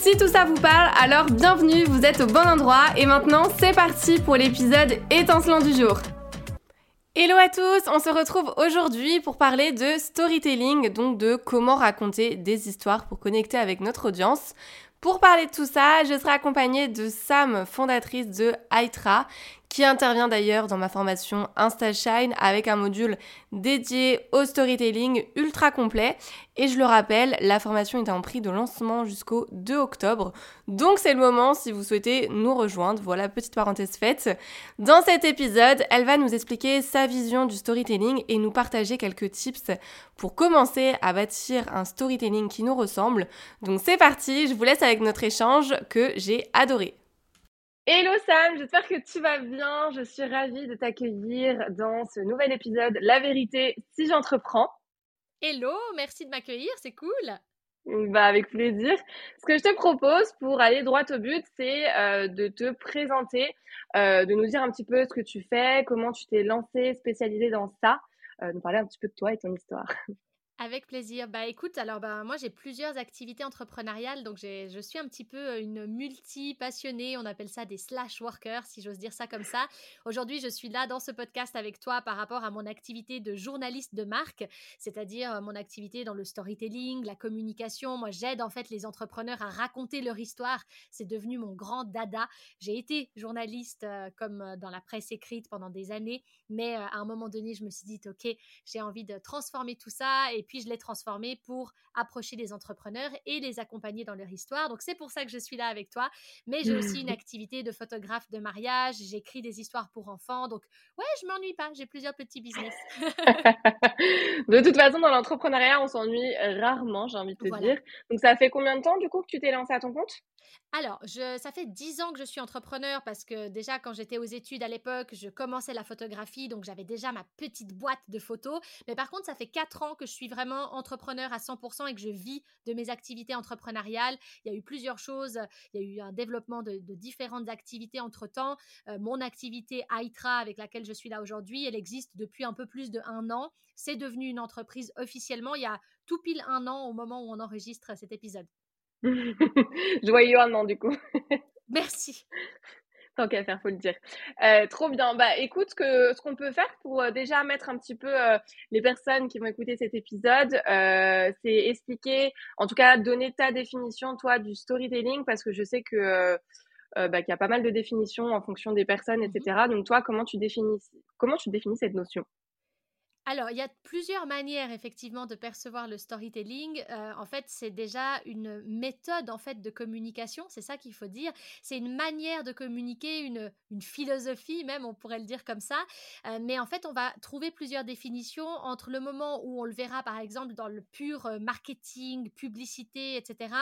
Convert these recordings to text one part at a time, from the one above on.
Si tout ça vous parle, alors bienvenue, vous êtes au bon endroit et maintenant c'est parti pour l'épisode étincelant du jour. Hello à tous, on se retrouve aujourd'hui pour parler de storytelling, donc de comment raconter des histoires pour connecter avec notre audience. Pour parler de tout ça, je serai accompagnée de Sam, fondatrice de Aitra, qui intervient d'ailleurs dans ma formation InstaShine avec un module dédié au storytelling ultra complet. Et je le rappelle, la formation est en prix de lancement jusqu'au 2 octobre. Donc c'est le moment si vous souhaitez nous rejoindre. Voilà, petite parenthèse faite. Dans cet épisode, elle va nous expliquer sa vision du storytelling et nous partager quelques tips pour commencer à bâtir un storytelling qui nous ressemble. Donc c'est parti, je vous laisse avec notre échange que j'ai adoré. Hello Sam, j'espère que tu vas bien. Je suis ravie de t'accueillir dans ce nouvel épisode La vérité si j'entreprends. Hello, merci de m'accueillir, c'est cool. Bah avec plaisir. Ce que je te propose pour aller droit au but, c'est euh, de te présenter, euh, de nous dire un petit peu ce que tu fais, comment tu t'es lancé, spécialisé dans ça, euh, nous parler un petit peu de toi et ton histoire. Avec plaisir. Bah écoute, alors bah moi j'ai plusieurs activités entrepreneuriales, donc je suis un petit peu euh, une multi-passionnée, on appelle ça des slash workers, si j'ose dire ça comme ça. Aujourd'hui je suis là dans ce podcast avec toi par rapport à mon activité de journaliste de marque, c'est-à-dire euh, mon activité dans le storytelling, la communication. Moi j'aide en fait les entrepreneurs à raconter leur histoire, c'est devenu mon grand dada. J'ai été journaliste euh, comme dans la presse écrite pendant des années, mais à un moment donné je me suis dit ok j'ai envie de transformer tout ça et puis je l'ai transformé pour approcher les entrepreneurs et les accompagner dans leur histoire. Donc c'est pour ça que je suis là avec toi. Mais j'ai aussi une activité de photographe de mariage, j'écris des histoires pour enfants. Donc ouais, je m'ennuie pas, j'ai plusieurs petits business. de toute façon, dans l'entrepreneuriat, on s'ennuie rarement, j'ai envie de te dire. Donc ça fait combien de temps du coup que tu t'es lancé à ton compte? Alors, je, ça fait dix ans que je suis entrepreneur parce que déjà quand j'étais aux études à l'époque, je commençais la photographie, donc j'avais déjà ma petite boîte de photos. Mais par contre, ça fait quatre ans que je suis vraiment entrepreneur à 100% et que je vis de mes activités entrepreneuriales. Il y a eu plusieurs choses. Il y a eu un développement de, différentes activités entre-temps. Euh, mon activité Aitra avec laquelle je suis là aujourd'hui, elle existe depuis un peu plus de un an. C'est devenu une entreprise officiellement il y a tout pile un an au moment où on enregistre cet épisode. Joyeux un an, du coup. Merci. Tant qu'à faire, faut le dire. Euh, trop bien. Bah, écoute, que, ce qu'on peut faire pour euh, déjà mettre un petit peu euh, les personnes qui vont écouter cet épisode, c'est expliquer, en tout cas, donner ta définition, toi, du storytelling, parce que je sais que bah, qu'il y a pas mal de définitions en fonction des personnes, etc. Mm-hmm. Donc, toi, comment tu définis, comment tu définis cette notion? Alors, il y a plusieurs manières effectivement de percevoir le storytelling. Euh, en fait, c'est déjà une méthode en fait de communication, c'est ça qu'il faut dire. C'est une manière de communiquer, une, une, philosophie même, on pourrait le dire comme ça. Euh, mais en fait, on va trouver plusieurs définitions entre le moment où on le verra par exemple dans le pur euh, marketing, publicité, etc.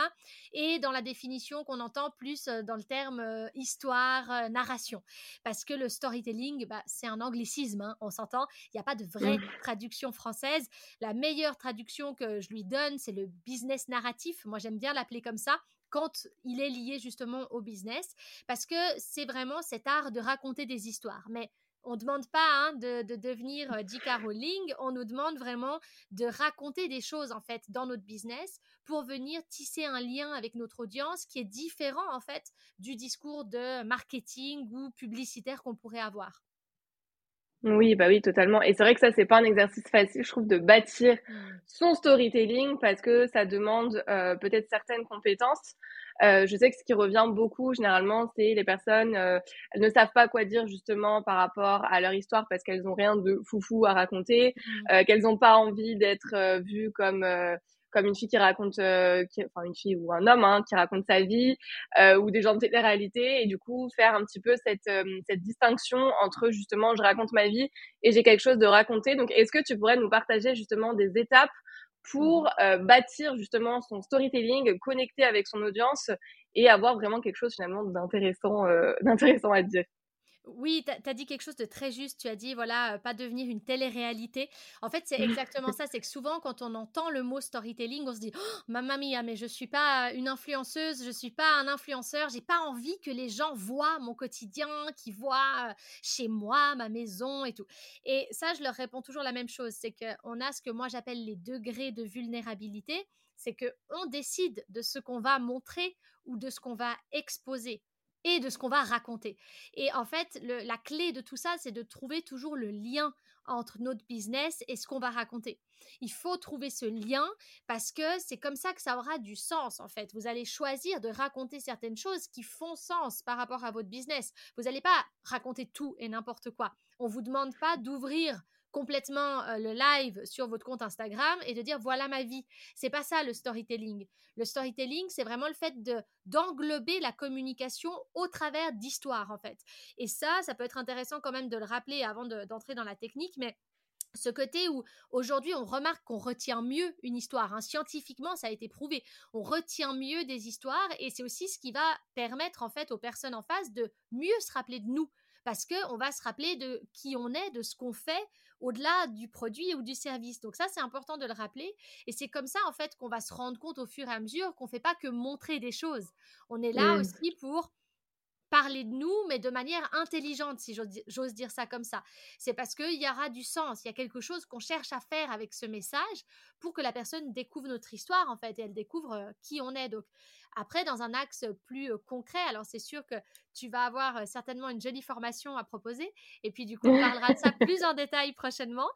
Et dans la définition qu'on entend plus dans le terme histoire, narration. Parce que le storytelling, bah, c'est un anglicisme, hein, on s'entend. Il n'y a pas de vrai mmh traduction française. La meilleure traduction que je lui donne, c'est le business narratif. Moi, j'aime bien l'appeler comme ça quand il est lié justement au business, parce que c'est vraiment cet art de raconter des histoires. Mais on ne demande pas hein, de, devenir euh, J.K. Rowling, on nous demande vraiment de raconter des choses en fait dans notre business pour venir tisser un lien avec notre audience qui est différent en fait du discours de marketing ou publicitaire qu'on pourrait avoir. Oui, bah oui, totalement. Et c'est vrai que ça, c'est pas un exercice facile, je trouve, de bâtir son storytelling parce que ça demande euh, peut-être certaines compétences. Euh, je sais que ce qui revient beaucoup, généralement, c'est les personnes, euh, elles ne savent pas quoi dire justement par rapport à leur histoire parce qu'elles ont rien de foufou à raconter, mmh. euh, qu'elles n'ont pas envie d'être euh, vues comme comme une fille qui raconte, euh, enfin une fille ou un homme hein, qui raconte sa vie, euh, ou des gens de télé-réalité, et du coup faire un petit peu cette, euh, cette distinction entre justement je raconte ma vie et j'ai quelque chose de raconter. Donc est-ce que tu pourrais nous partager justement des étapes pour euh, bâtir justement son storytelling, connecter avec son audience et avoir vraiment quelque chose finalement d'intéressant, euh, d'intéressant à dire? Oui, tu as, dit quelque chose de très juste. Tu as dit, voilà, euh, pas devenir une télé-réalité. En fait, c'est exactement ça. C'est que souvent, quand on entend le mot storytelling, on se dit, oh, mamma mia, mais je suis pas une influenceuse, je suis pas un influenceur, j'ai pas envie que les gens voient mon quotidien, qu'ils voient euh, chez moi, ma maison et tout. Et ça, je leur réponds toujours la même chose. C'est qu'on a ce que moi j'appelle les degrés de vulnérabilité. C'est que on décide de ce qu'on va montrer ou de ce qu'on va exposer et de ce qu'on va raconter. Et en fait, la clé de tout ça, c'est de trouver toujours le lien entre notre business et ce qu'on va raconter. Il faut trouver ce lien parce que c'est comme ça que ça aura du sens en fait. Vous allez choisir de raconter certaines choses qui font sens par rapport à votre business. Vous n'allez pas raconter tout et n'importe quoi. On vous demande pas d'ouvrir complètement euh, le live sur votre compte Instagram et de dire voilà ma vie. C'est pas ça le storytelling. Le storytelling, c'est vraiment le fait de d'englober la communication au travers d'histoires en fait. Et ça, ça peut être intéressant quand même de le rappeler avant d'entrer dans la technique, mais ce côté où aujourd'hui on remarque qu'on retient mieux une histoire. Hein. Scientifiquement, ça a été prouvé. On retient mieux des histoires et c'est aussi ce qui va permettre en fait aux personnes en face de mieux se rappeler de nous parce qu'on va se rappeler de qui on est, de ce qu'on fait au-delà du produit ou du service. Donc ça, c'est important de le rappeler. Et c'est comme ça, en fait, qu'on va se rendre compte au fur et à mesure qu'on ne fait pas que montrer des choses. On est là mmh. aussi pour parler de nous, mais de manière intelligente, si j'ose dire ça comme ça. C'est parce qu'il y aura du sens, il y a quelque chose qu'on cherche à faire avec ce message pour que la personne découvre notre histoire, en fait, et elle découvre euh, qui on est. Donc, après, dans un axe plus concret, alors c'est sûr que tu vas avoir certainement une jolie formation à proposer, et puis du coup, on parlera de ça plus en détail prochainement.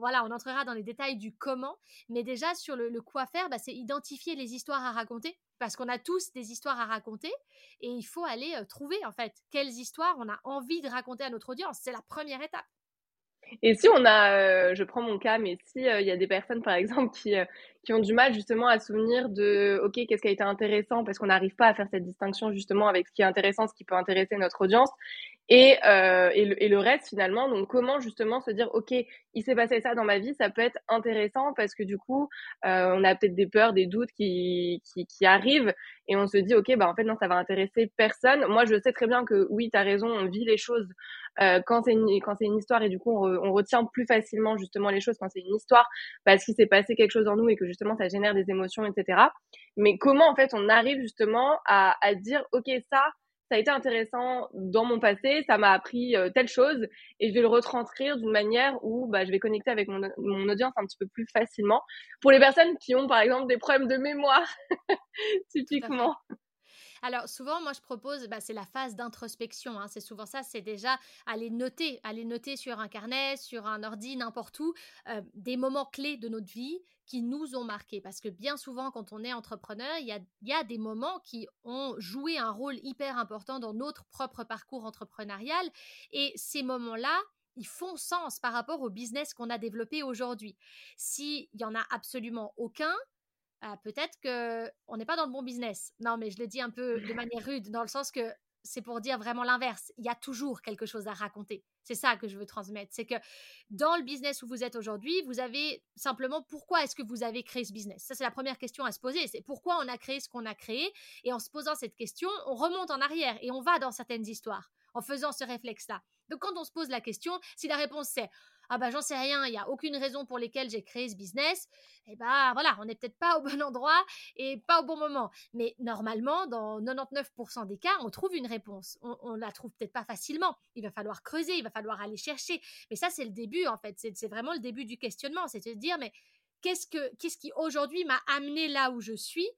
voilà, on entrera dans les détails du comment, mais déjà sur le, quoi faire, bah, c'est identifier les histoires à raconter parce qu'on a tous des histoires à raconter et il faut aller trouver en fait quelles histoires on a envie de raconter à notre audience. C'est la première étape. Et si on a, je prends mon cas, mais si il y a des personnes par exemple qui qui ont du mal justement à souvenir de ok qu'est-ce qui a été intéressant parce qu'on n'arrive pas à faire cette distinction justement avec ce qui est intéressant, ce qui peut intéresser notre audience et, euh, et, le, et, le, reste finalement. Donc comment justement se dire ok il s'est passé ça dans ma vie, ça peut être intéressant parce que du coup euh, on a peut-être des peurs, des doutes qui, qui, qui arrivent et on se dit ok bah en fait non ça va intéresser personne. Moi je sais très bien que oui tu as raison, on vit les choses euh, quand c'est une quand c'est une histoire et du coup on, on, retient plus facilement justement les choses quand c'est une histoire parce qu'il s'est passé quelque chose en nous et que justement ça génère des émotions, etc. Mais comment en fait on arrive justement à, à dire ok ça ça a été intéressant dans mon passé, ça m'a appris euh, telle chose et je vais le retranscrire d'une manière où bah, je vais connecter avec mon, mon, audience un petit peu plus facilement. Pour les personnes qui ont par exemple des problèmes de mémoire, typiquement. Alors souvent, moi je propose, bah, c'est la phase d'introspection. Hein. c'est souvent ça, c'est déjà aller noter, aller noter sur un carnet, sur un ordi, n'importe où, euh, des moments clés de notre vie qui nous ont marqués. Parce que bien souvent, quand on est entrepreneur, il y a, y a, des moments qui ont joué un rôle hyper important dans notre propre parcours entrepreneurial. Et ces moments-là, ils font sens par rapport au business qu'on a développé aujourd'hui. S'il y en a absolument aucun, ah, peut-être que on n'est pas dans le bon business. Non, mais je le dis un peu de manière rude, dans le sens que c'est pour dire vraiment l'inverse. Il y a toujours quelque chose à raconter. C'est ça que je veux transmettre. C'est que dans le business où vous êtes aujourd'hui, vous avez simplement pourquoi est-ce que vous avez créé ce business? Ça, c'est la première question à se poser. C'est pourquoi on a créé ce qu'on a créé? Et en se posant cette question, on remonte en arrière et on va dans certaines histoires en faisant ce réflexe-là. Donc, quand on se pose la question, si la réponse c'est ah bah j'en sais rien, il n'y a aucune raison pour laquelle j'ai créé ce business, et eh bah voilà, on n'est peut-être pas au bon endroit et pas au bon moment. Mais normalement, dans 99% des cas, on trouve une réponse. On, ne la trouve peut-être pas facilement. Il va falloir creuser, il va falloir aller chercher. Mais ça, c'est le début en fait. C'est vraiment le début du questionnement. C'est de se dire, mais qu'est-ce, que, qu'est-ce qui aujourd'hui m'a amené là où je suis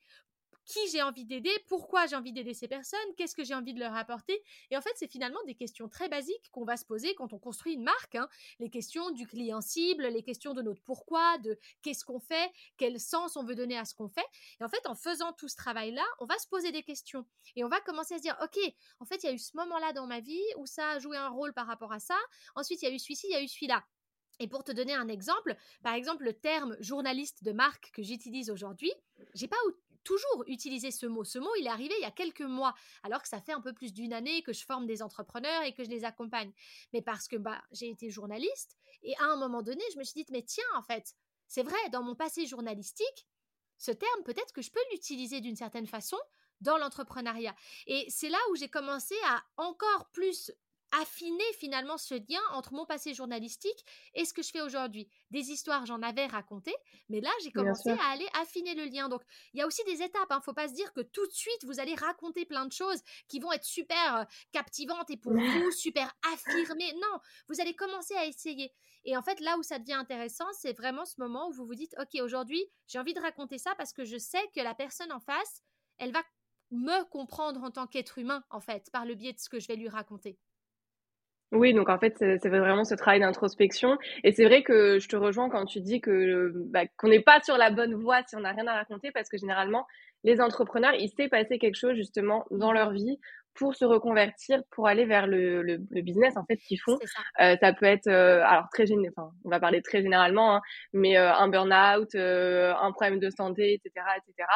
qui j'ai envie d'aider, pourquoi j'ai envie d'aider ces personnes, qu'est-ce que j'ai envie de leur apporter. Et en fait, c'est finalement des questions très basiques qu'on va se poser quand on construit une marque. Hein. Les questions du client cible, les questions de notre pourquoi, de qu'est-ce qu'on fait, quel sens on veut donner à ce qu'on fait. Et en fait, en faisant tout ce travail-là, on va se poser des questions. Et on va commencer à se dire, OK, en fait, il y a eu ce moment-là dans ma vie où ça a joué un rôle par rapport à ça. Ensuite, il y a eu celui-ci, il y a eu celui-là. Et pour te donner un exemple, par exemple, le terme journaliste de marque que j'utilise aujourd'hui, j'ai pas toujours utilisé ce mot. Ce mot, il est arrivé il y a quelques mois, alors que ça fait un peu plus d'une année que je forme des entrepreneurs et que je les accompagne. Mais parce que bah, j'ai été journaliste et à un moment donné, je me suis dit, mais tiens, en fait, c'est vrai, dans mon passé journalistique, ce terme, peut-être que je peux l'utiliser d'une certaine façon dans l'entrepreneuriat. Et c'est là où j'ai commencé à encore plus affiner finalement ce lien entre mon passé journalistique et ce que je fais aujourd'hui. Des histoires, j'en avais raconté, mais là, j'ai commencé à aller affiner le lien. Donc, il y a aussi des étapes. Il hein. ne faut pas se dire que tout de suite, vous allez raconter plein de choses qui vont être super euh, captivantes et pour vous, super affirmées. Non, vous allez commencer à essayer. Et en fait, là où ça devient intéressant, c'est vraiment ce moment où vous vous dites, OK, aujourd'hui, j'ai envie de raconter ça parce que je sais que la personne en face, elle va me comprendre en tant qu'être humain, en fait, par le biais de ce que je vais lui raconter. Oui, donc en fait, c'est vraiment ce travail d'introspection. Et c'est vrai que je te rejoins quand tu dis que bah, qu'on n'est pas sur la bonne voie si on n'a rien à raconter, parce que généralement, les entrepreneurs, il s'est passé quelque chose justement dans leur vie pour se reconvertir, pour aller vers le, le, business en fait qu'ils font. Ça. Euh, ça. peut être, euh, alors très enfin, on va parler très généralement, hein, mais euh, un burn-out, euh, un problème de santé, etc., etc.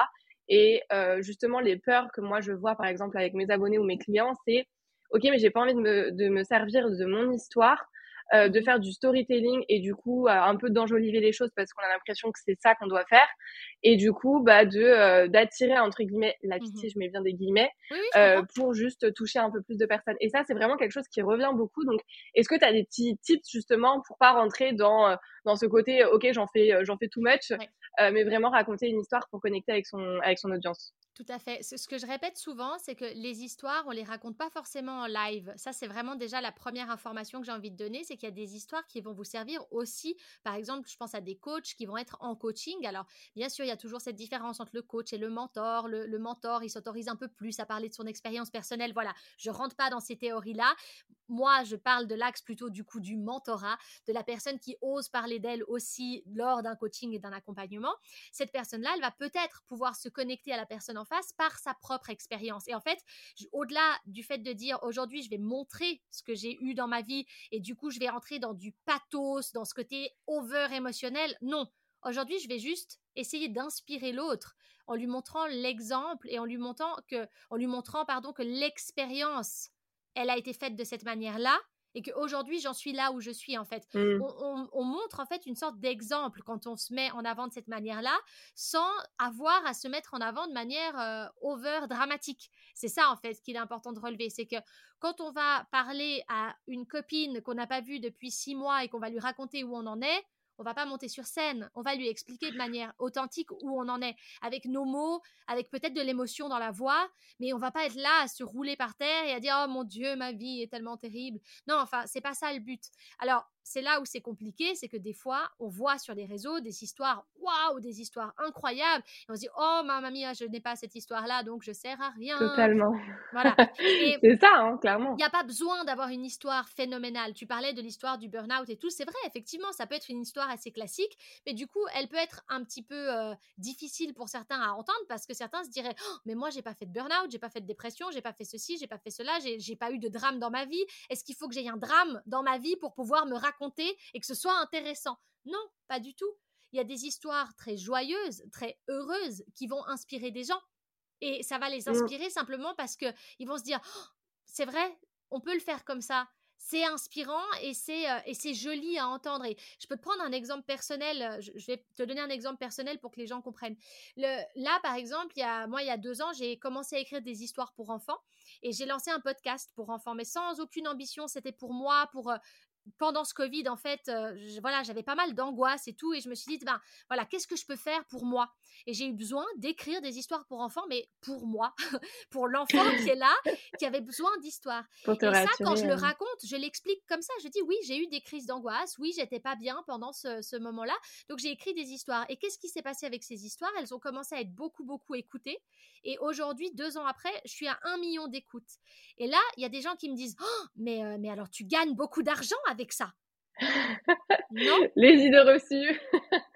Et justement, les peurs que moi je vois par exemple avec mes abonnés ou mes clients, c'est ok, mais j'ai pas envie de me, de me servir de mon histoire, euh, de faire du storytelling et du coup euh, un peu d'enjoliver les choses parce qu'on a l'impression que c'est ça qu'on doit faire et du coup bah de euh, d'attirer entre guillemets la pitié, mmh je mets bien des guillemets, pour juste toucher un peu plus de personnes. Et ça c'est vraiment quelque chose qui revient beaucoup. Donc est-ce que tu as des petits tips justement pour pas rentrer dans dans ce côté ok j'en fais j'en fais too much, mais vraiment raconter une histoire pour connecter avec son avec son audience? Tout à fait. Ce que je répète souvent, c'est que les histoires, on les raconte pas forcément en live. Ça, c'est vraiment déjà la première information que j'ai envie de donner, c'est qu'il y a des histoires qui vont vous servir aussi. Par exemple, je pense à des coachs qui vont être en coaching. Alors, bien sûr, il y a toujours cette différence entre le coach et le mentor. Le, le mentor, il s'autorise un peu plus à parler de son expérience personnelle. Voilà, je rentre pas dans ces théories-là. Moi, je parle de l'axe plutôt du coup du mentorat, de la personne qui ose parler d'elle aussi lors d'un coaching et d'un accompagnement. Cette personne-là, elle va peut-être pouvoir se connecter à la personne en face par sa propre expérience. Et en fait, au-delà du fait de dire aujourd'hui, je vais montrer ce que j'ai eu dans ma vie et du coup, je vais rentrer dans du pathos, dans ce côté over émotionnel, non. Aujourd'hui, je vais juste essayer d'inspirer l'autre en lui montrant l'exemple et en lui montrant que, en lui montrant, pardon, que l'expérience elle a été faite de cette manière-là et qu'aujourd'hui j'en suis là où je suis en fait. Mmh. On, montre en fait une sorte d'exemple quand on se met en avant de cette manière-là, sans avoir à se mettre en avant de manière euh, over dramatique. C'est ça en fait qu'il est important de relever, c'est que quand on va parler à une copine qu'on n'a pas vue depuis six mois et qu'on va lui raconter où on en est, on va pas monter sur scène, on va lui expliquer de manière authentique où on en est, avec nos mots, avec peut-être de l'émotion dans la voix, mais on va pas être là à se rouler par terre et à dire oh mon dieu ma vie est tellement terrible. Non, enfin c'est pas ça le but. Alors c'est là où c'est compliqué, c'est que des fois, on voit sur les réseaux des histoires, waouh, des histoires incroyables, et on se dit, oh, ma mamie, je n'ai pas cette histoire-là, donc je sers à rien. Totalement. Voilà. c'est ça, hein, clairement. Il n'y a pas besoin d'avoir une histoire phénoménale. Tu parlais de l'histoire du burn-out et tout, c'est vrai, effectivement, ça peut être une histoire assez classique, mais du coup, elle peut être un petit peu euh, difficile pour certains à entendre parce que certains se diraient, oh, mais moi, j'ai pas fait de burn-out, j'ai pas fait de dépression, j'ai pas fait ceci, j'ai pas fait cela, j'ai pas eu de drame dans ma vie. Est-ce qu'il faut que j'aie un drame dans ma vie pour pouvoir me raconter raconter et que ce soit intéressant. Non, pas du tout. Il y a des histoires très joyeuses, très heureuses qui vont inspirer des gens. Et ça va les mmh. inspirer simplement parce que ils vont se dire «Oh, c'est vrai, on peut le faire comme ça. C'est inspirant et c'est euh, et c'est joli à entendre. Et je peux te prendre un exemple personnel. Euh, je, vais te donner un exemple personnel pour que les gens comprennent. Le, là, par exemple, il y a, moi, il y a deux ans, j'ai commencé à écrire des histoires pour enfants et j'ai lancé un podcast pour enfants, mais sans aucune ambition. C'était pour moi, pour euh, pendant ce Covid, en fait, euh, voilà, j'avais pas mal d'angoisse et tout, et je me suis dit, ben voilà, qu'est-ce que je peux faire pour moi? Et j'ai eu besoin d'écrire des histoires pour enfants, mais pour moi, pour l'enfant qui est là, qui avait besoin d'histoires. Et ça, quand je le raconte, je l'explique comme ça. Je dis, oui, j'ai eu des crises d'angoisse, oui, j'étais pas bien pendant ce, ce moment-là, donc j'ai écrit des histoires. Et qu'est-ce qui s'est passé avec ces histoires? Elles ont commencé à être beaucoup, beaucoup écoutées. Et aujourd'hui, deux ans après, je suis à un million d'écoutes. Et là, il y a des gens qui me disent, oh, mais, euh, mais alors tu gagnes beaucoup d'argent avec ça. non. Les idées reçues.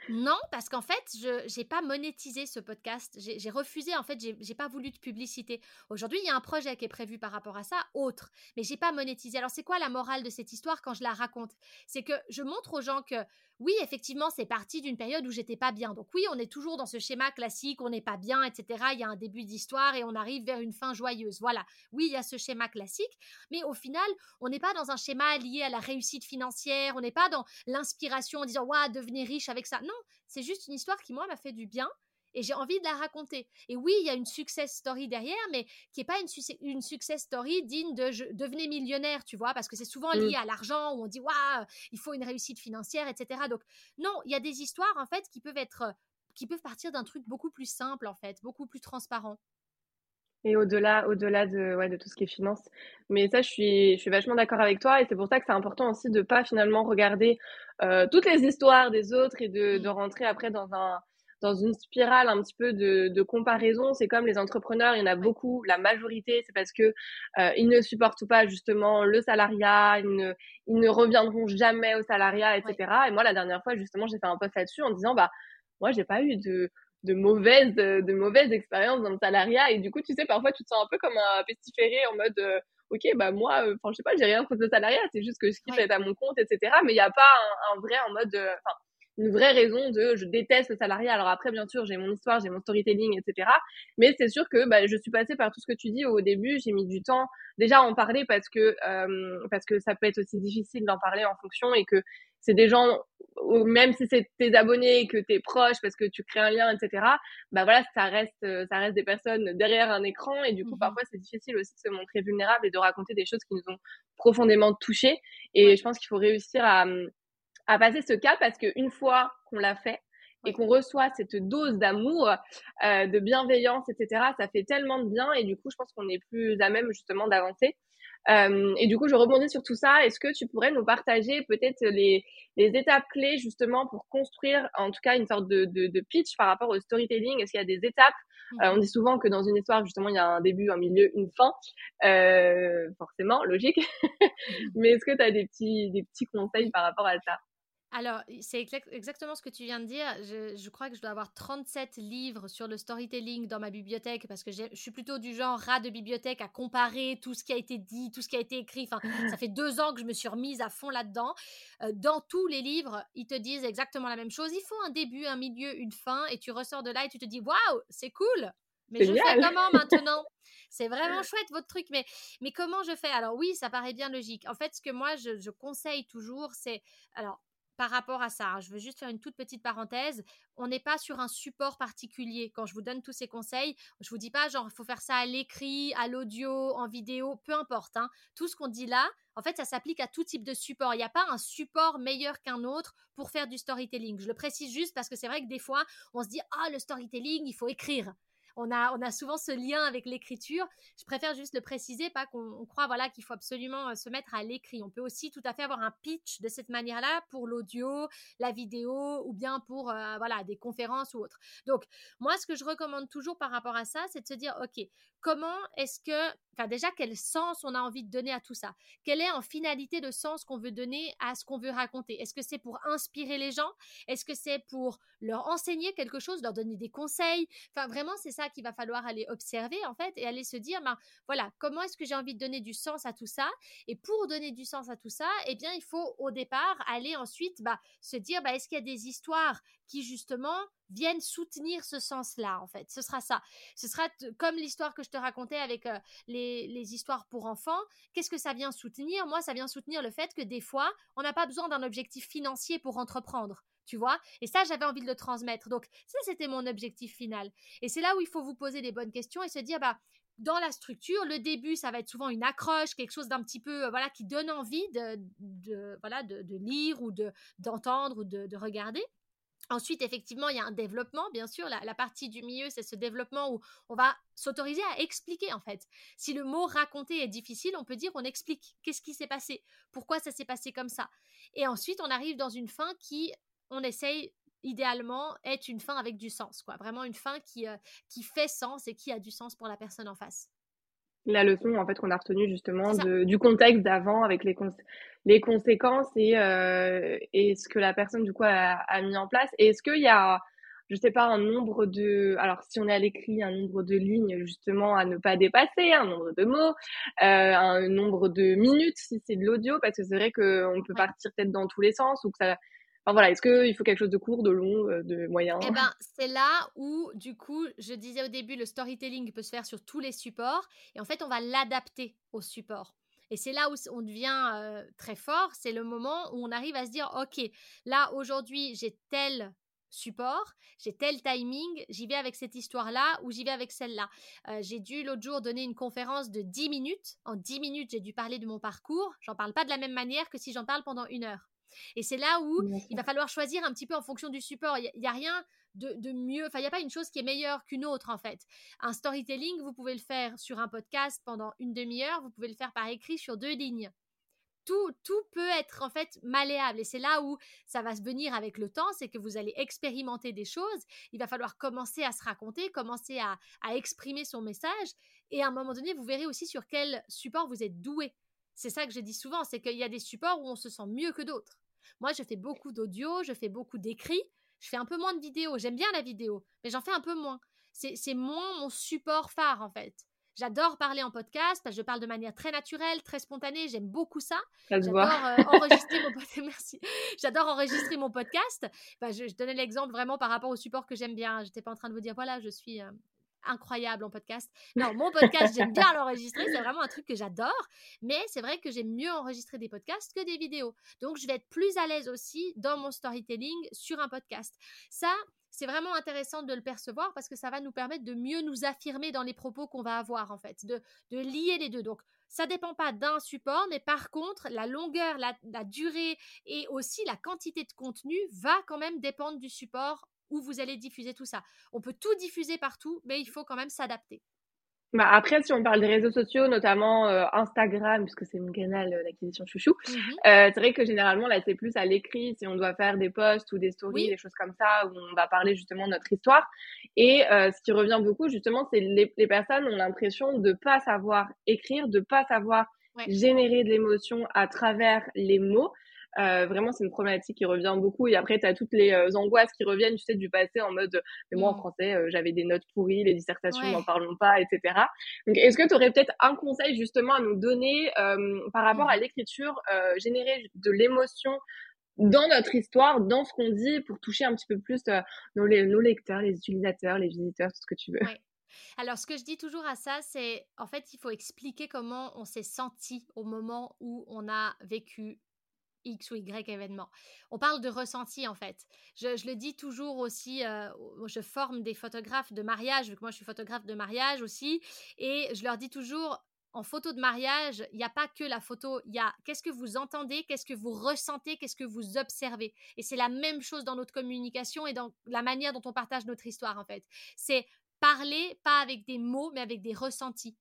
non, parce qu'en fait, je n'ai pas monétisé ce podcast. J'ai refusé, en fait, j'ai pas voulu de publicité. Aujourd'hui, il y a un projet qui est prévu par rapport à ça, autre, mais j'ai pas monétisé. Alors, c'est quoi la morale de cette histoire quand je la raconte? C'est que je montre aux gens que oui, effectivement, c'est parti d'une période où j'étais pas bien. Donc oui, on est toujours dans ce schéma classique, on n'est pas bien, etc. Il y a un début d'histoire et on arrive vers une fin joyeuse. Voilà. Oui, il y a ce schéma classique, mais au final, on n'est pas dans un schéma lié à la réussite financière, on n'est pas dans l'inspiration en disant, waouh, devenir riche avec ça. Non, c'est juste une histoire qui, moi, m'a fait du bien et j'ai envie de la raconter. Et oui, il y a une success story derrière, mais qui n'est pas une, une, success story digne de je, devenir millionnaire, tu vois, parce que c'est souvent lié mmh. à l'argent, où on dit, waouh, il faut une réussite financière, etc. Donc, non, il y a des histoires, en fait, qui peuvent être, qui peuvent partir d'un truc beaucoup plus simple, en fait, beaucoup plus transparent. Et au-delà, au-delà de, ouais, de tout ce qui est finance. Mais ça, je suis, je suis vachement d'accord avec toi. Et c'est pour ça que c'est important aussi de pas finalement regarder euh, toutes les histoires des autres et de, de mmh. rentrer après dans un, dans une spirale un petit peu de, de comparaison. C'est comme les entrepreneurs, il y en a beaucoup, la majorité, c'est parce que euh, ils ne supportent pas justement le salariat, ils ne, ils ne reviendront jamais au salariat, etc. Et moi, la dernière fois, justement, j'ai fait un post là-dessus en disant, bah, moi, j'ai pas eu de, de mauvaises, de mauvaises expériences dans le salariat. Et du coup, tu sais, parfois, tu te sens un peu comme un pestiféré en mode, euh, ok, bah moi, euh, enfin, je sais pas, j'ai rien contre le salariat, c'est juste que je kiffe être à mon compte, etc. Mais il n'y a pas un, un, vrai en mode, enfin, une vraie raison de je déteste le salariat. Alors après, bien sûr, j'ai mon histoire, j'ai mon storytelling, etc. Mais c'est sûr que bah, je suis passée par tout ce que tu dis au début. J'ai mis du temps déjà à en parler parce que euh, parce que ça peut être aussi difficile d'en parler en fonction et que c'est des gens, même si c'est tes abonnés, que t'es proche parce que tu crées un lien, etc. Bah voilà, ça reste, ça reste des personnes derrière un écran et du coup, mmh parfois, c'est difficile aussi de se montrer vulnérable et de raconter des choses qui nous ont profondément touchés. Et je pense qu'il faut réussir à, à passer ce cap parce qu'une fois qu'on l'a fait et qu'on reçoit cette dose d'amour, euh, de bienveillance, etc., ça fait tellement de bien et du coup, je pense qu'on est plus à même justement d'avancer. Euh, et du coup, je rebondis sur tout ça. Est-ce que tu pourrais nous partager peut-être les, les étapes clés justement pour construire, en tout cas, une sorte de, de, de pitch par rapport au storytelling? Est-ce qu'il y a des étapes? Euh, on dit souvent que dans une histoire, justement, il y a un début, un milieu, une fin. Euh, forcément, logique. Mais est-ce que tu as des petits, des petits conseils par rapport à ça? Alors, c'est exactement ce que tu viens de dire. Je, crois que je dois avoir 37 livres sur le storytelling dans ma bibliothèque parce que je suis plutôt du genre rat de bibliothèque à comparer tout ce qui a été dit, tout ce qui a été écrit. Enfin, ça fait deux ans que je me suis remise à fond là-dedans. Euh, dans tous les livres, ils te disent exactement la même chose. Il faut un début, un milieu, une fin et tu ressors de là et tu te dis waouh, c'est cool. Mais je fais comment maintenant? C'est vraiment chouette votre truc, mais, mais comment je fais? Alors oui, ça paraît bien logique. En fait, ce que moi je, je conseille toujours, c'est alors par rapport à ça. Hein, je veux juste faire une toute petite parenthèse. On n'est pas sur un support particulier. Quand je vous donne tous ces conseils, je vous dis pas genre faut faire ça à l'écrit, à l'audio, en vidéo, peu importe. Hein. Tout ce qu'on dit là, en fait, ça s'applique à tout type de support. Il n'y a pas un support meilleur qu'un autre pour faire du storytelling. Je le précise juste parce que c'est vrai que des fois, on se dit ah le storytelling, il faut écrire on a, on a souvent ce lien avec l'écriture. Je préfère juste le préciser, pas qu'on croit voilà, qu'il faut absolument euh, se mettre à l'écrit. On peut aussi tout à fait avoir un pitch de cette manière-là pour l'audio, la vidéo ou bien pour euh, voilà, des conférences ou autres. Donc, moi, ce que je recommande toujours par rapport à ça, c'est de se dire, OK, comment est-ce que, enfin déjà, quel sens on a envie de donner à tout ça? Quel est en finalité le sens qu'on veut donner à ce qu'on veut raconter? Est-ce que c'est pour inspirer les gens? Est-ce que c'est pour leur enseigner quelque chose, leur donner des conseils? Enfin, vraiment, c'est ça qu'il va falloir aller observer, en fait, et aller se dire, ben voilà, comment est-ce que j'ai envie de donner du sens à tout ça? Et pour donner du sens à tout ça, eh bien, il faut au départ aller ensuite bah, se dire, bah, est-ce qu'il y a des histoires qui justement viennent soutenir ce sens-là, en fait? Ce sera ça. Ce sera comme l'histoire que je te racontais avec euh, les, les, histoires pour enfants. Qu'est-ce que ça vient soutenir? Moi, ça vient soutenir le fait que des fois, on n'a pas besoin d'un objectif financier pour entreprendre. Tu vois? Et ça, j'avais envie de le transmettre. Donc, ça, c'était mon objectif final. Et c'est là où il faut vous poser les bonnes questions et se dire, bah, dans la structure, le début, ça va être souvent une accroche, quelque chose d'un petit peu, euh, voilà, qui donne envie de, voilà, de, lire ou de, d'entendre ou de, de regarder. Ensuite, effectivement, il y a un développement, bien sûr. La, partie du milieu, c'est ce développement où on va s'autoriser à expliquer, en fait. Si le mot raconter est difficile, on peut dire on explique qu'est-ce qui s'est passé, pourquoi ça s'est passé comme ça. Et ensuite, on arrive dans une fin qui, on essaye idéalement, est une fin avec du sens, quoi. Vraiment une fin qui, euh, qui fait sens et qui a du sens pour la personne en face la leçon en fait qu'on a retenue justement de, du contexte d'avant avec les, les conséquences et, euh, et ce que la personne du coup a, a mis en place. Est-ce qu'il y a, je sais pas, un nombre de, alors si on est à l'écrit, un nombre de lignes justement à ne pas dépasser, un nombre de mots, euh, un nombre de minutes si c'est de l'audio, parce que c'est vrai qu'on peut partir peut-être dans tous les sens ou que ça voilà, est-ce qu'il faut quelque chose de court, de long, euh, de moyen? Eh ben, c'est là où, du coup, je disais au début, le storytelling peut se faire sur tous les supports, et en fait, on va l'adapter au support. Et c'est là où on devient euh, très fort, c'est le moment où on arrive à se dire, ok, là aujourd'hui j'ai tel support, j'ai tel timing, j'y vais avec cette histoire-là ou j'y vais avec celle-là. Euh, j'ai dû l'autre jour donner une conférence de 10 minutes. En 10 minutes, j'ai dû parler de mon parcours. J'en parle pas de la même manière que si j'en parle pendant une heure. Et c'est là où il va falloir choisir un petit peu en fonction du support. Il n'y a, rien de, mieux, enfin, il n'y a pas une chose qui est meilleure qu'une autre en fait. Un storytelling, vous pouvez le faire sur un podcast pendant une demi-heure, vous pouvez le faire par écrit sur deux lignes tout, peut être en fait malléable. Et c'est là où ça va se venir avec le temps, c'est que vous allez expérimenter des choses. Il va falloir commencer à se raconter, commencer à, exprimer son message. Et à un moment donné, vous verrez aussi sur quel support vous êtes doué. C'est ça que je dis souvent, c'est qu'il y a des supports où on se sent mieux que d'autres. Moi, je fais beaucoup d'audio, je fais beaucoup d'écrits, je fais un peu moins de vidéos. J'aime bien la vidéo, mais j'en fais un peu moins. C'est moins mon support phare, en fait. J'adore parler en podcast parce que je parle de manière très naturelle, très spontanée. J'aime beaucoup ça. J'adore euh, enregistrer mon podcast. Merci. J'adore enregistrer mon podcast. je, donnais l'exemple vraiment par rapport au support que j'aime bien. J'étais pas en train de vous dire voilà, je suis euh, incroyable en podcast. Non, mon podcast, j'aime bien l'enregistrer. C'est vraiment un truc que j'adore. Mais c'est vrai que j'aime mieux enregistrer des podcasts que des vidéos. Donc, je vais être plus à l'aise aussi dans mon storytelling sur un podcast. Ça, c'est vraiment intéressant de le percevoir parce que ça va nous permettre de mieux nous affirmer dans les propos qu'on va avoir en fait, de, lier les deux. Donc ça dépend pas d'un support, mais par contre la longueur, la, la, durée et aussi la quantité de contenu va quand même dépendre du support où vous allez diffuser tout ça. On peut tout diffuser partout, mais il faut quand même s'adapter. Bah après, si on parle des réseaux sociaux, notamment euh, Instagram, puisque c'est mon canal euh, d'acquisition chouchou, mmh euh, c'est vrai que généralement, là, c'est plus à l'écrit, si on doit faire des posts ou des stories, des choses comme ça, où on va parler justement de notre histoire. Et ce qui revient beaucoup, justement, c'est les, les personnes ont l'impression de pas savoir écrire, de pas savoir générer de l'émotion à travers les mots. Euh, vraiment, c'est une problématique qui revient beaucoup. Et après, tu as toutes les euh, angoisses qui reviennent, tu sais, du passé en mode, mais moi, en mmh. français, euh, j'avais des notes pourries, les dissertations, n'en parlons pas, etc. Donc, est-ce que tu aurais peut-être un conseil justement à nous donner par rapport à mmh. l'écriture, générer de l'émotion dans notre histoire, dans ce qu'on dit, pour toucher un petit peu plus nos, nos, lecteurs, les utilisateurs, les visiteurs, tout ce que tu veux? Alors, ce que je dis toujours à ça, c'est en fait, il faut expliquer comment on s'est senti au moment où on a vécu X ou Y événement. On parle de ressenti en fait. Je, le dis toujours aussi, euh, je forme des photographes de mariage, vu que moi je suis photographe de mariage aussi, et je leur dis toujours, en photo de mariage, il n'y a pas que la photo, il y a qu'est-ce que vous entendez, qu'est-ce que vous ressentez, qu'est-ce que vous observez. Et c'est la même chose dans notre communication et dans la manière dont on partage notre histoire en fait. C'est parler pas avec des mots, mais avec des ressentis.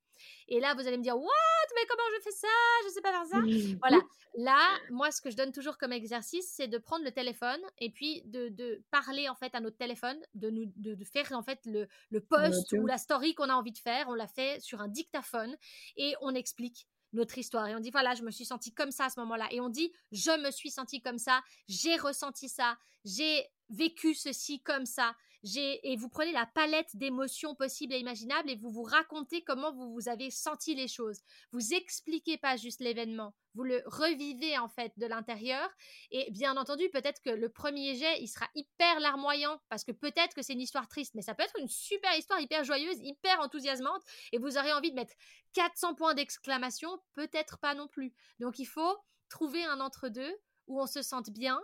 Et là, vous allez me dire, what? Mais comment je fais ça? Je sais pas faire ça. Voilà. Là, moi, ce que je donne toujours comme exercice, c'est de prendre le téléphone et puis de, parler en fait à notre téléphone, de nous, de, faire en fait le, le post ou la story qu'on a envie de faire. On la fait sur un dictaphone et on explique notre histoire. Et on dit, voilà, je me suis sentie comme ça à ce moment-là. Et on dit, je me suis sentie comme ça, j'ai ressenti ça, j'ai vécu ceci comme ça et vous prenez la palette d'émotions possibles et imaginables et vous vous racontez comment vous vous avez senti les choses. Vous expliquez pas juste l'événement, vous le revivez en fait de l'intérieur et bien entendu peut-être que le premier jet il sera hyper larmoyant parce que peut-être que c'est une histoire triste mais ça peut être une super histoire hyper joyeuse, hyper enthousiasmante et vous aurez envie de mettre 400 points d'exclamation, peut-être pas non plus. Donc il faut trouver un entre-deux où on se sente bien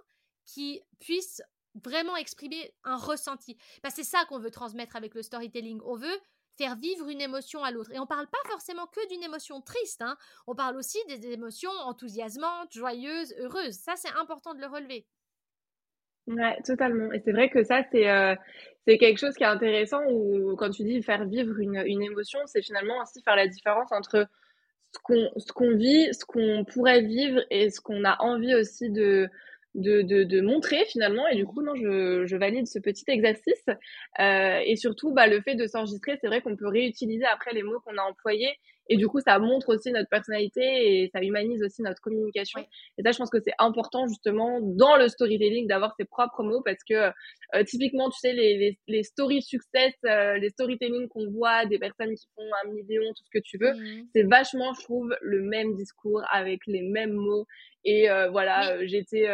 qui puisse vraiment exprimer un ressenti. C'est ça qu'on veut transmettre avec le storytelling. On veut faire vivre une émotion à l'autre. Et on parle pas forcément que d'une émotion triste, hein. on parle aussi des émotions enthousiasmantes, joyeuses, heureuses. Ça, c'est important de le relever. Ouais, totalement. Et c'est vrai que ça, c'est euh, quelque chose qui est intéressant où quand tu dis faire vivre une, émotion, c'est finalement aussi faire la différence entre ce qu'on vit, ce qu'on pourrait vivre et ce qu'on a envie aussi de de, de, de, montrer finalement. Et du coup, non, je, je valide ce petit exercice. Euh, et surtout, bah, le fait de s'enregistrer, c'est vrai qu'on peut réutiliser après les mots qu'on a employés et du coup, ça montre aussi notre personnalité et ça humanise aussi notre communication. Et ça, je pense que c'est important justement dans le storytelling d'avoir ses propres mots parce que euh, typiquement, tu sais, les, les, les stories success, euh, les storytelling qu'on voit des personnes qui font un million, tout ce que tu veux, mmh. c'est vachement, je trouve, le même discours avec les mêmes mots. Et euh, voilà, j'étais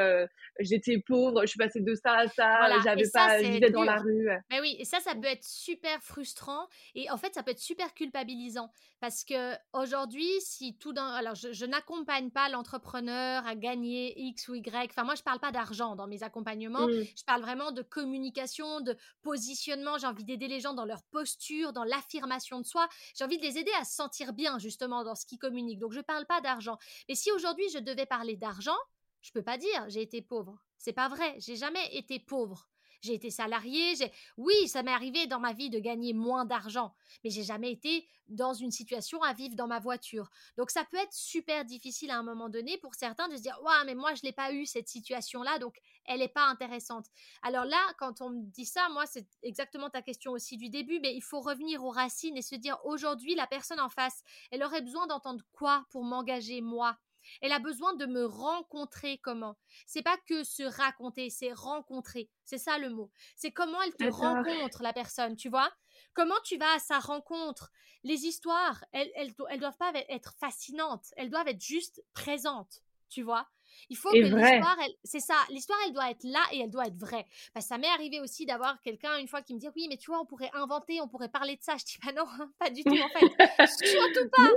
j'étais pauvre, je suis passée de ça à ça, j'avais pas, je vivais dans la rue. Mais oui, et ça, ça peut être super frustrant et en fait, ça peut être super culpabilisant parce que que aujourd'hui, si tout d'un, alors je, n'accompagne pas l'entrepreneur à gagner X ou Y. Enfin, moi, je parle pas d'argent dans mes accompagnements. Mmh. Je parle vraiment de communication, de positionnement. J'ai envie d'aider les gens dans leur posture, dans l'affirmation de soi. J'ai envie de les aider à se sentir bien justement dans ce qu'ils communiquent. Donc, je parle pas d'argent. Mais si aujourd'hui je devais parler d'argent, je peux pas dire j'ai été pauvre. C'est pas vrai. J'ai jamais été pauvre j'ai été salarié, j'ai oui, ça m'est arrivé dans ma vie de gagner moins d'argent, mais j'ai jamais été dans une situation à vivre dans ma voiture. Donc ça peut être super difficile à un moment donné pour certains de se dire "Waouh, mais moi je l'ai pas eu cette situation-là, donc elle n'est pas intéressante." Alors là, quand on me dit ça, moi c'est exactement ta question aussi du début, mais il faut revenir aux racines et se dire aujourd'hui la personne en face, elle aurait besoin d'entendre quoi pour m'engager moi? Elle a besoin de me rencontrer comment? C'est pas que se raconter, c'est rencontrer. C'est ça le mot. C'est comment elle te rencontre la personne, tu vois? Comment tu vas à sa rencontre? Les histoires, elles, elles, elles doivent pas être fascinantes, elles doivent être juste présentes, tu vois? Il faut que l'histoire, c'est ça, l'histoire, elle doit être là et elle doit être vraie. Ça m'est arrivé aussi d'avoir quelqu'un une fois qui me dit oui, mais tu vois, on pourrait inventer, on pourrait parler de ça. Je dis bah non, pas du tout en fait. surtout pas,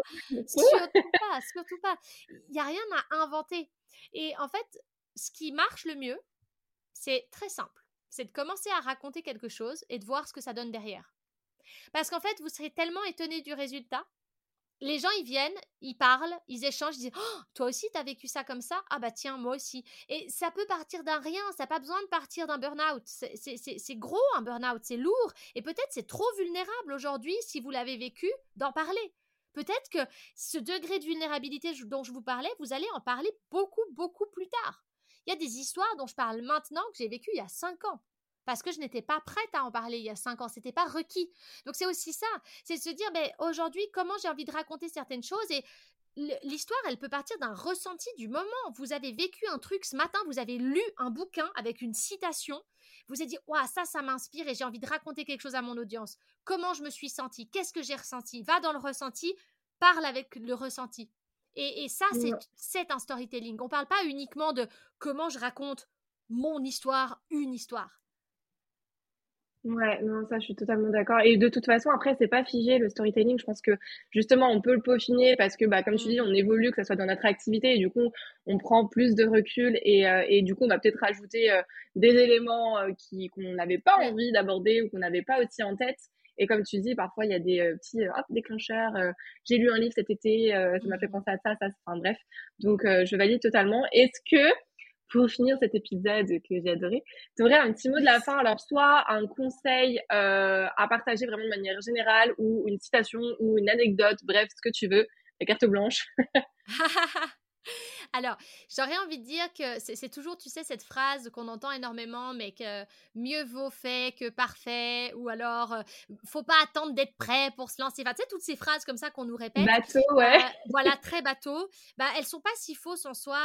surtout pas, surtout pas. Il n'y a rien à inventer. Et en fait, ce qui marche le mieux, c'est très simple. C'est de commencer à raconter quelque chose et de voir ce que ça donne derrière. Parce qu'en fait, vous serez tellement étonné du résultat les gens, ils viennent, ils parlent, ils échangent, ils disent oh, Toi aussi, tu as vécu ça comme ça? Ah, bah tiens, moi aussi. Et ça peut partir d'un rien, ça n'a pas besoin de partir d'un burn-out. C'est gros un burn-out, c'est lourd. Et peut-être c'est trop vulnérable aujourd'hui, si vous l'avez vécu, d'en parler. Peut-être que ce degré de vulnérabilité dont je vous parlais, vous allez en parler beaucoup, beaucoup plus tard. Il y a des histoires dont je parle maintenant que j'ai vécues il y a cinq ans parce que je n'étais pas prête à en parler il y a cinq ans, c'était pas requis. Donc c'est aussi ça, c'est de se dire, ben, aujourd'hui, comment j'ai envie de raconter certaines choses et l'histoire, elle peut partir d'un ressenti du moment. Vous avez vécu un truc ce matin, vous avez lu un bouquin avec une citation, vous avez dit, waouh, ça, ça m'inspire et j'ai envie de raconter quelque chose à mon audience. Comment je me suis sentie? Qu'est-ce que j'ai ressenti? Va dans le ressenti, parle avec le ressenti. Et, ça, c'est un storytelling. On ne parle pas uniquement de comment je raconte mon histoire, une histoire. Ouais, non, ça, je suis totalement d'accord. Et de toute façon, après, c'est pas figé le storytelling. Je pense que justement, on peut le peaufiner parce que, bah, comme tu dis, on évolue, que ça soit dans notre activité, et du coup, on prend plus de recul et, euh, et du coup, on va peut-être rajouter euh, des éléments euh, qui qu'on n'avait pas envie d'aborder ou qu'on n'avait pas aussi en tête. Et comme tu dis, parfois, il y a des petits hop, déclencheurs. J'ai lu un livre cet été, ça m'a fait mmh. penser à ça, ça, enfin bref. Donc, je valide totalement. Est-ce que pour finir cet épisode que j'ai adoré, tu aurais un petit mot de la fin, alors soit un conseil euh, à partager vraiment de manière générale ou une citation ou une anecdote, bref, ce que tu veux, la carte blanche. Alors, j'aurais envie de dire que c'est toujours, tu sais, cette phrase qu'on entend énormément, mais que mieux vaut fait que parfait, ou alors, euh, faut pas attendre d'être prêt pour se lancer. Enfin, tu sais, toutes ces phrases comme ça qu'on nous répète. Bateau, ouais. Euh, voilà, très bateau. Bah, elles sont pas si fausses en soi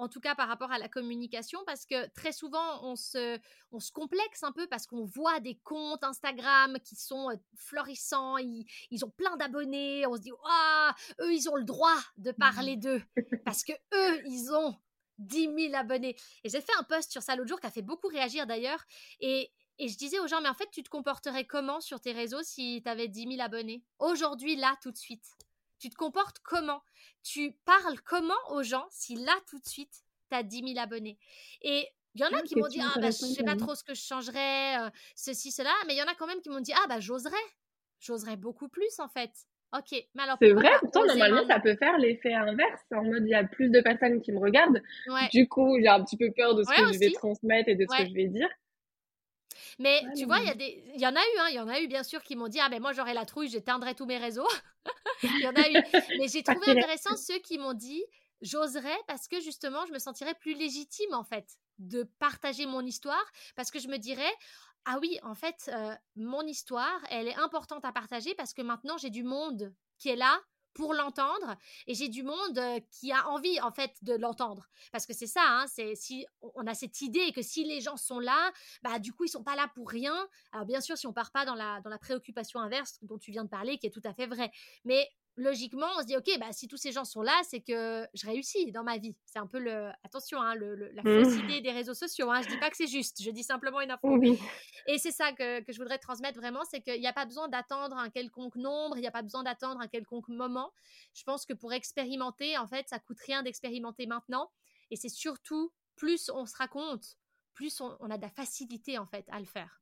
en tout cas par rapport à la communication, parce que très souvent, on se, on se complexe un peu parce qu'on voit des comptes Instagram qui sont euh, florissants, ils, ils ont plein d'abonnés, on se dit, ah, eux, ils ont le droit de parler d'eux, parce que eux, ils ont 10 000 abonnés. Et j'ai fait un post sur ça l'autre jour qui a fait beaucoup réagir d'ailleurs, et, et je disais aux gens, mais en fait, tu te comporterais comment sur tes réseaux si tu avais 10 000 abonnés? Aujourd'hui, là, tout de suite. Tu te comportes comment? Tu parles comment aux gens si là, tout de suite, tu as 10 000 abonnés? Et il y en a ah, qui m'ont dit, ah, bah, je sais pas trop ce que je changerais, euh, ceci, cela, mais il y en a quand même qui m'ont dit, ah, bah, j'oserais. J'oserais beaucoup plus, en fait. Ok, mais alors. C'est vrai, pourtant, normalement, ça peut faire l'effet inverse. En mode, il y a plus de personnes qui me regardent. Du coup, j'ai un petit peu peur de ce que je vais transmettre et de ce que je vais dire. Mais tu vois, il y, a des... y en a eu, hein, il y en a eu bien sûr qui m'ont dit Ah, ben moi j'aurais la trouille, j'éteindrais tous mes réseaux. il y en a eu. Mais j'ai trouvé intéressant ceux qui m'ont dit J'oserais parce que justement, je me sentirais plus légitime en fait de partager mon histoire parce que je me dirais ah oui, en fait, euh, mon histoire, elle est importante à partager parce que maintenant j'ai du monde qui est là pour l'entendre et j'ai du monde qui a envie en fait de l'entendre. Parce que c'est ça hein, c'est si on a cette idée que si les gens sont là bah du coup ils sont pas là pour rien. Alors bien sûr si on part pas dans la dans la préoccupation inverse dont tu viens de parler qui est tout à fait vrai. Mais logiquement, on se dit, OK, bah, si tous ces gens sont là, c'est que je réussis dans ma vie. C'est un peu le. Attention, hein, le, la mmh. fausse idée des réseaux sociaux. Hein. Je dis pas que c'est juste, je dis simplement une info. Et c'est ça que, que, je voudrais transmettre vraiment c'est qu'il n'y a pas besoin d'attendre un quelconque nombre, il n'y a pas besoin d'attendre un quelconque moment. Je pense que pour expérimenter, en fait, ça coûte rien d'expérimenter maintenant. Et c'est surtout, plus on se raconte, plus on, on a de la facilité, en fait, à le faire.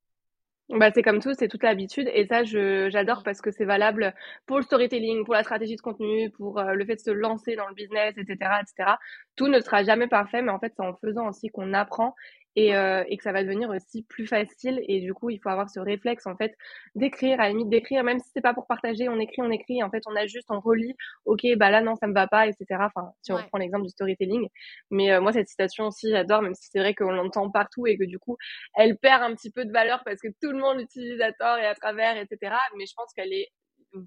Bah, c'est comme tout, c'est toute l'habitude. Et ça, j'adore parce que c'est valable pour le storytelling, pour la stratégie de contenu, pour euh, le fait de se lancer dans le business, etc., etc. Tout ne sera jamais parfait, mais en fait, c'est en faisant aussi qu'on apprend et, euh, et, que ça va devenir aussi plus facile. Et du coup, il faut avoir ce réflexe en fait d'écrire, à la limite d'écrire, même si c'est pas pour partager, on écrit, on écrit. En fait, on a juste, on relit. Ok, bah là non, ça me va pas, etc. Enfin, si on prend l'exemple du storytelling. Mais euh, moi, cette citation aussi, j'adore, même si c'est vrai qu'on l'entend partout et que du coup, elle perd un petit peu de valeur parce que tout le monde l'utilise à tort et à travers, etc. Mais je pense qu'elle est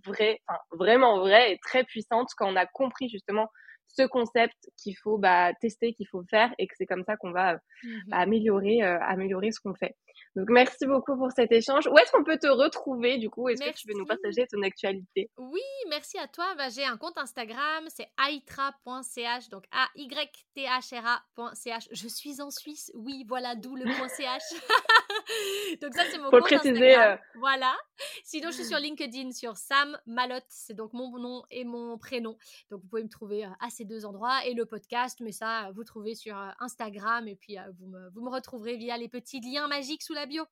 vraie, enfin vraiment vraie et très puissante quand on a compris justement ce concept qu'il faut bah, tester, qu'il faut faire et que c'est comme ça qu'on va mmh bah, améliorer, euh, améliorer ce qu'on fait. Donc merci beaucoup pour cet échange. Où est-ce qu'on peut te retrouver du coup? Est-ce que tu veux nous partager ton actualité? Oui, merci à toi. Bah, j'ai un compte Instagram, c'est aitra.ch, donc a y t h r a.ch. Je suis en Suisse, oui, voilà d'où le .ch. donc ça c'est mon compte préciser, Instagram. Euh. Voilà. Sinon je suis sur LinkedIn sur Sam Malotte, c'est donc mon nom et mon prénom. Donc vous pouvez me trouver euh, à ces deux endroits et le podcast, mais ça vous trouvez sur euh, Instagram et puis vous me, vous me retrouverez via les petits liens magiques sous la bio.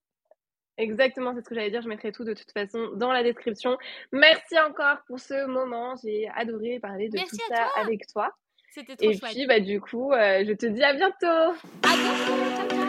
Exactement, c'est ce que j'allais dire. Je mettrai tout de toute façon dans la description. Merci encore pour ce moment. J'ai adoré parler de tout ça avec toi. C'était trop Et puis, bah, du coup, euh, je te dis à bientôt. À bientôt.